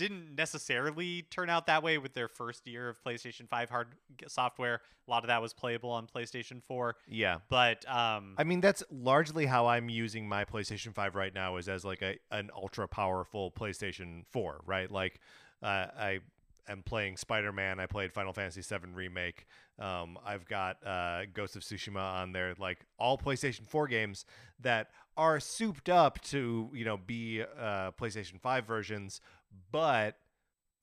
didn't necessarily turn out that way with their first year of PlayStation 5 hard software. A lot of that was playable on PlayStation 4, yeah. but um I mean, that's largely how I'm using my PlayStation 5 right now is as like a an ultra powerful PlayStation 4, right? Like uh, I am playing Spider-Man, I played Final Fantasy 7 remake. Um, I've got uh, Ghost of Tsushima on there, like all PlayStation 4 games that are souped up to, you know, be uh, PlayStation 5 versions, but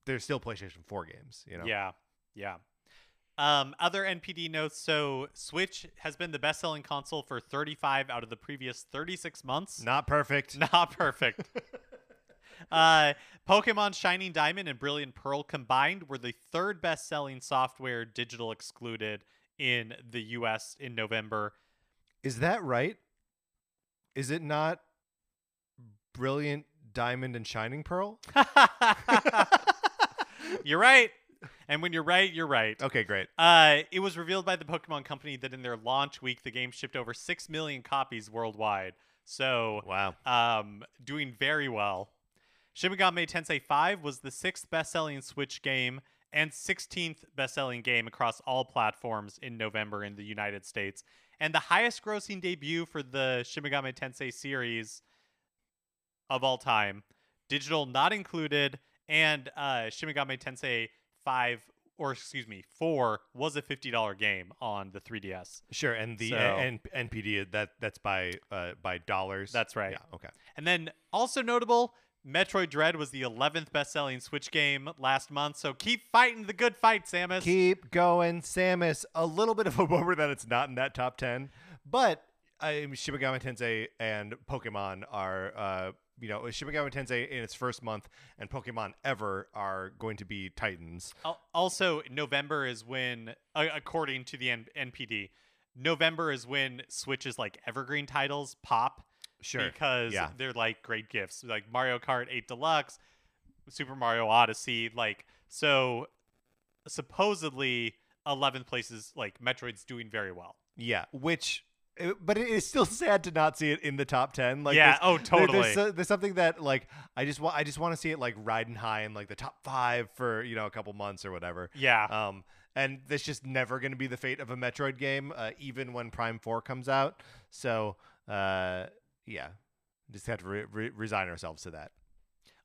they're still PlayStation 4 games, you know. Yeah, yeah. Um, other NPD notes. So Switch has been the best-selling console for 35 out of the previous 36 months. Not perfect. <laughs> Not perfect. <laughs> uh, Pokemon Shining Diamond and Brilliant Pearl combined were the third best-selling software digital excluded in the U.S. in November. Is that right? Is it not Brilliant Diamond and Shining Pearl? <laughs> you're right, and when you're right, you're right. Okay, great. Uh, it was revealed by the Pokemon Company that in their launch week, the game shipped over six million copies worldwide. So, Wow. um, doing very well. Shin Megami Tensei 5 was the sixth best-selling Switch game and 16th best-selling game across all platforms in November in the United States, and the highest-grossing debut for the Shin Megami Tensei series of all time. Digital not included, and uh, Shin Megami Tensei 5 or excuse me 4 was a $50 game on the 3DS. Sure, and the So- N- NPD that that's by uh by dollars. That's right. Yeah. Okay. And then also notable, Metroid Dread was the 11th best-selling Switch game last month. So keep fighting the good fight, Samus. Keep going, Samus. A little bit of a <laughs> bummer that it's not in that top ten, but um, Shin Tensei and Pokemon are, uh, you know, Shin Megami Tensei in its first month and Pokemon ever are going to be titans. Also, November is when, according to the N- NPD, November is when Switch's like evergreen titles pop Sure. because Yeah. they're like great gifts, like Mario Kart 8 Deluxe, Super Mario Odyssey. Like, so supposedly 11th place is like Metroid's doing very well. Yeah, which, but it is still <laughs> sad to not see it in the top ten. Like, Yeah, oh, there- totally. There's, there's something that like I just want. I just want to see it like riding high in like the top five for you know a couple months or whatever. Yeah. Um, and that's just never going to be the fate of a Metroid game, uh, even when Prime Four comes out. So, uh, yeah, just have to re- re- resign ourselves to that.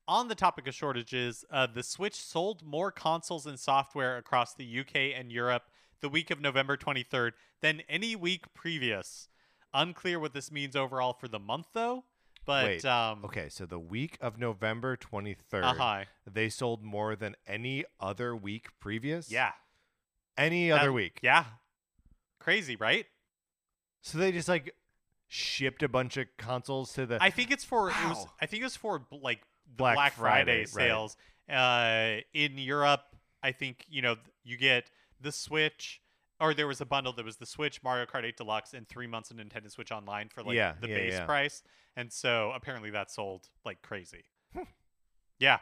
On the topic of shortages, uh, the Switch sold more consoles and software across the UK and Europe the week of November 23rd than any week previous. Unclear what this means overall for the month, though. But Wait, um, Okay, so the week of November twenty third, uh-huh. they sold more than any other week previous. yeah, any That- other week. yeah, crazy, right? So they just like shipped a bunch of consoles to the. I think it's for it was, I think it's for like Black Black, Friday, Friday, right. sales. Uh, in Europe, I think you know you get the Switch, or there was a bundle that was the Switch, Mario Kart 8 Deluxe, and three months of Nintendo Switch Online for like Yeah, the yeah, base yeah. price, and so apparently that sold like crazy. Hmm. yeah.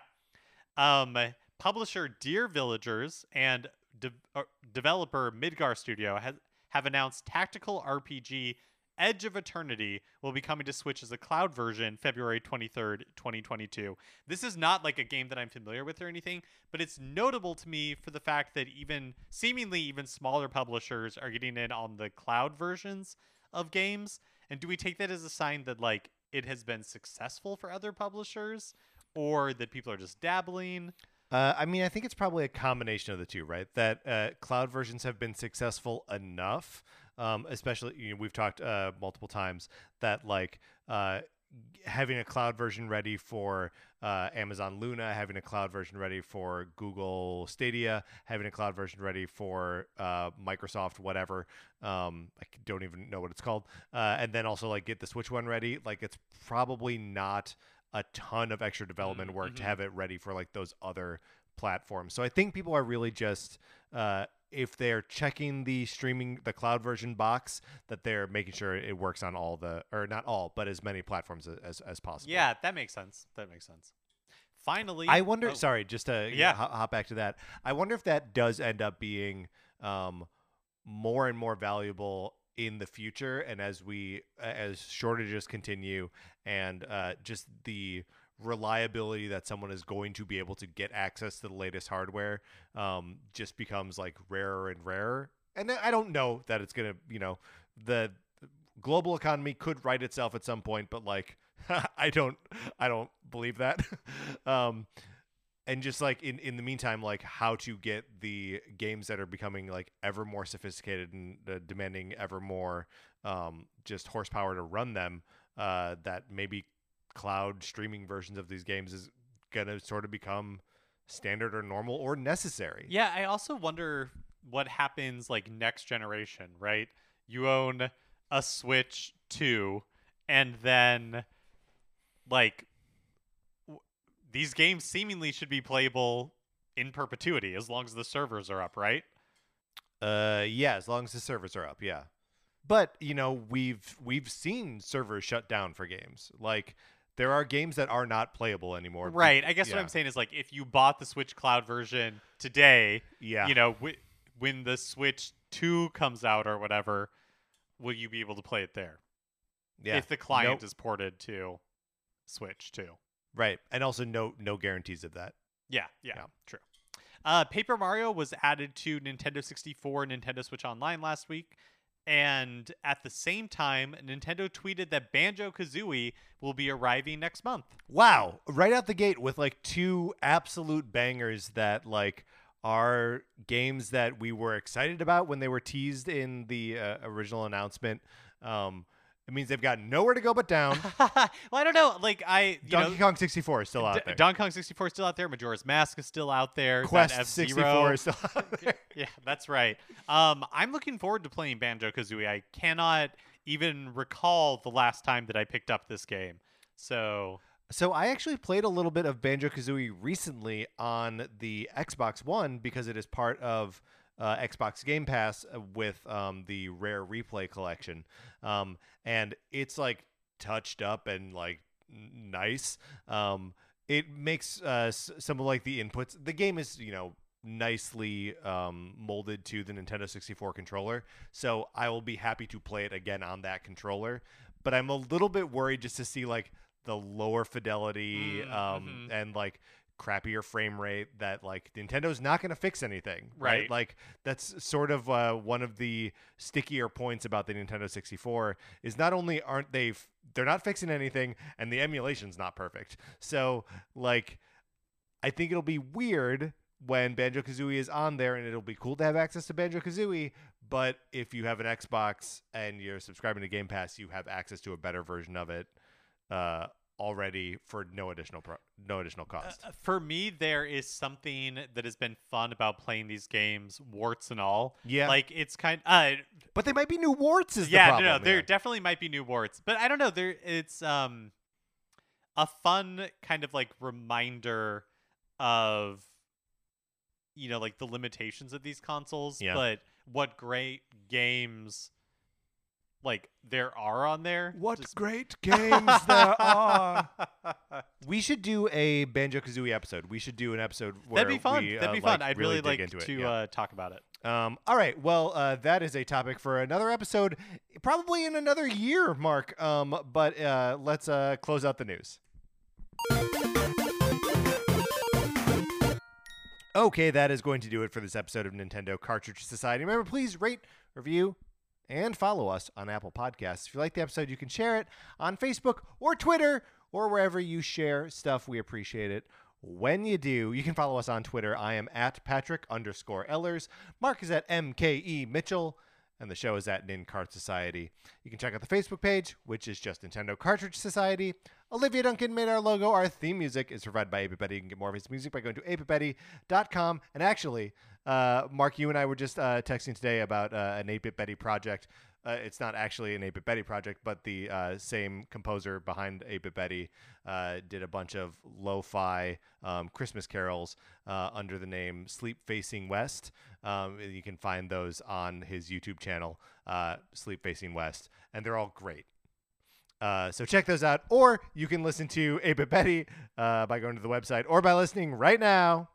Um, publisher Dear Villagers and de- uh, developer Midgar Studio has have announced tactical RPG Edge of Eternity will be coming to Switch as a cloud version February 23rd, 2022. This is not like a game that I'm familiar with or anything, but it's notable to me for the fact that even seemingly even smaller publishers are getting in on the cloud versions of games. And do we take that as a sign that like it has been successful for other publishers or that people are just dabbling? Uh, I mean, I think it's probably a combination of the two, right? That uh, cloud versions have been successful enough, um, especially you know, we've talked uh, multiple times that like uh, having a cloud version ready for uh, Amazon Luna, having a cloud version ready for Google Stadia, having a cloud version ready for uh, Microsoft, whatever. Um, I don't even know what it's called. Uh, and then also like get the Switch one ready. Like it's probably not a ton of extra development work to mhm. have it ready for like those other platforms. So I think people are really just uh, if they're checking the streaming the cloud version box that they're making sure it works on all the or not all but as many platforms as as possible. Yeah, that makes sense. That makes sense. Finally, I wonder. oh, Sorry, just to Yeah. hop, hop back to that. I wonder if that does end up being um, more and more valuable in the future, and as we as shortages continue, and uh, just the reliability that someone is going to be able to get access to the latest hardware um, just becomes like rarer and rarer. And I don't know that it's gonna, you know, the global economy could right itself at some point, but like <laughs> I don't I don't believe that. <laughs> um and just like in in the meantime like how to get the games that are becoming like ever more sophisticated and uh, demanding ever more um just horsepower to run them uh that maybe cloud streaming versions of these games is going to sort of become standard or normal or necessary. Yeah, I also wonder what happens like next generation, right? You own a Switch 2 and then like w- these games seemingly should be playable in perpetuity as long as the servers are up, right? Uh, yeah, as long as the servers are up, yeah. But you know, we've we've seen servers shut down for games. Like there are games that are not playable anymore. Right. I guess what. I'm saying is like if you bought the Switch Cloud version today, Yeah, you know, w- when the Switch 2 comes out or whatever, will you be able to play it there? yeah, If the client No- is ported to Switch 2. right, and also no no guarantees of that. Yeah, yeah, Yeah. true. Uh, Paper Mario was added to Nintendo 64 Nintendo Switch Online last week. And at the same time, Nintendo tweeted that Banjo Kazooie will be arriving next month. Wow, right out the gate with like two absolute bangers that like are games that we were excited about when they were teased in the uh, original announcement. Um, it means they've got nowhere to go but down. <laughs> well, I don't know. Like, I, you Donkey know, Kong 64 is still out D- there. Donkey Kong 64 is still out there. Majora's Mask is still out there. Quest F-Zero 64 is still out <laughs> there. yeah, that's right. Um, I'm looking forward to playing Banjo Kazooie. I cannot even recall the last time that I picked up this game. So, So I actually played a little bit of Banjo Kazooie recently on the Xbox One because it is part of uh, Xbox Game Pass with um, the Rare Replay collection, um, and it's like touched up and like nice. Um, it makes uh, some of like the inputs. The game is you know nicely um, molded to the Nintendo 64 controller, so I will be happy to play it again on that controller. But I'm a little bit worried just to see like the lower fidelity Mm, um, mhm. and like crappier frame rate that like Nintendo's not going to fix anything, right? Right. Like that's sort of uh, one of the stickier points about the Nintendo 64 is not only aren't they f- they're not fixing anything and the emulation's not perfect. So like I think it'll be weird when Banjo Kazooie is on there, and it'll be cool to have access to Banjo Kazooie. But if you have an Xbox and you're subscribing to Game Pass, you have access to a better version of it uh, already for no additional pro- no additional cost. uh, for me, there is something that has been fun about playing these games, warts and all. yeah, Like, it's kind uh, but they might be new warts. Is yeah, the problem, no, no, there yeah. definitely might be new warts, but I don't know. There, it's um, a fun kind of like reminder of, you know, like the limitations of these consoles, Yeah. but what great games, like there are on there. What Just- great <laughs> games there are! <laughs> We should do a Banjo Kazooie episode. We should do an episode where That'd be fun. we, That'd uh, be fun. like, I'd really, dig like into to it. yeah. uh, talk about it. Um, all right. Well, uh, that is a topic for another episode, probably in another year, Mark. Um, but uh, let's uh, close out the news. Okay, that is going to do it for this episode of Nintendo Cartridge Society. Remember, please rate, review, and follow us on Apple Podcasts. If you like the episode, you can share it on Facebook or Twitter or wherever you share stuff. We appreciate it. when you do, you can follow us on Twitter. I am at Patrick underscore Ellers. Mark is at MKE Mitchell. And the show is at Nin Cart Society. You can check out the Facebook page, which is just Nintendo Cartridge Society. Olivia Duncan made our logo. Our theme music is provided by 8 You can get more of his music by going to 8bitbetty.com. And actually, uh, Mark, you and I were just uh, texting today about uh, an 8-Bit Betty project. Uh, it's not actually an 8-Bit Betty project, but the uh, same composer behind 8-Bit Betty uh, did a bunch of lo-fi um, Christmas carols under the name Sleep Facing West. Um, you can find those on his YouTube channel, Sleep Facing West, and they're all great. Uh, so check those out, or you can listen to 8-Bit Betty uh, by going to the website, or by listening right now.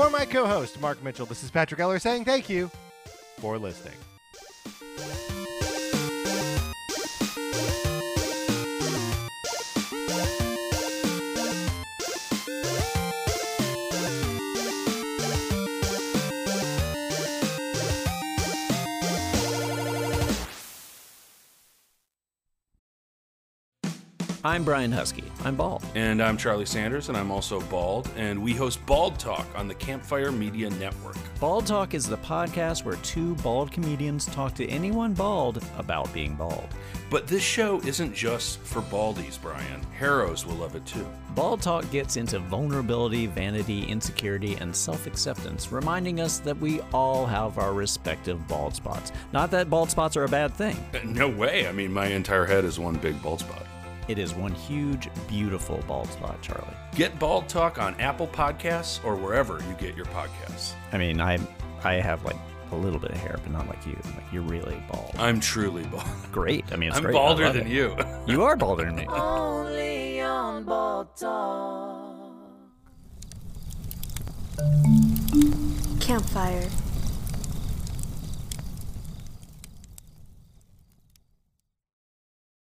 For my co-host Mark Mitchell, this is Patrick Eller saying thank you for listening. I'm Brian Huskey. I'm bald. And I'm Charlie Sanders, and I'm also bald. And we host Bald Talk on the Campfire Media Network. Bald Talk is the podcast where two bald comedians talk to anyone bald about being bald. But this show isn't just for baldies, Brian. Harrows will love it too. Bald Talk gets into vulnerability, vanity, insecurity, and self acceptance, reminding us that we all have our respective bald spots. Not that bald spots are a bad thing. <laughs> No way. I mean, my entire head is one big bald spot. It is one huge, beautiful bald spot, Charlie. Get Bald Talk on Apple Podcasts or wherever you get your podcasts. I mean, I I have like a little bit of hair, but not like you. Like you're really bald. I'm truly bald. Great. I mean, it's I'm great. balder than it. you. You are balder than me. <laughs> Only on Bald Talk. Campfire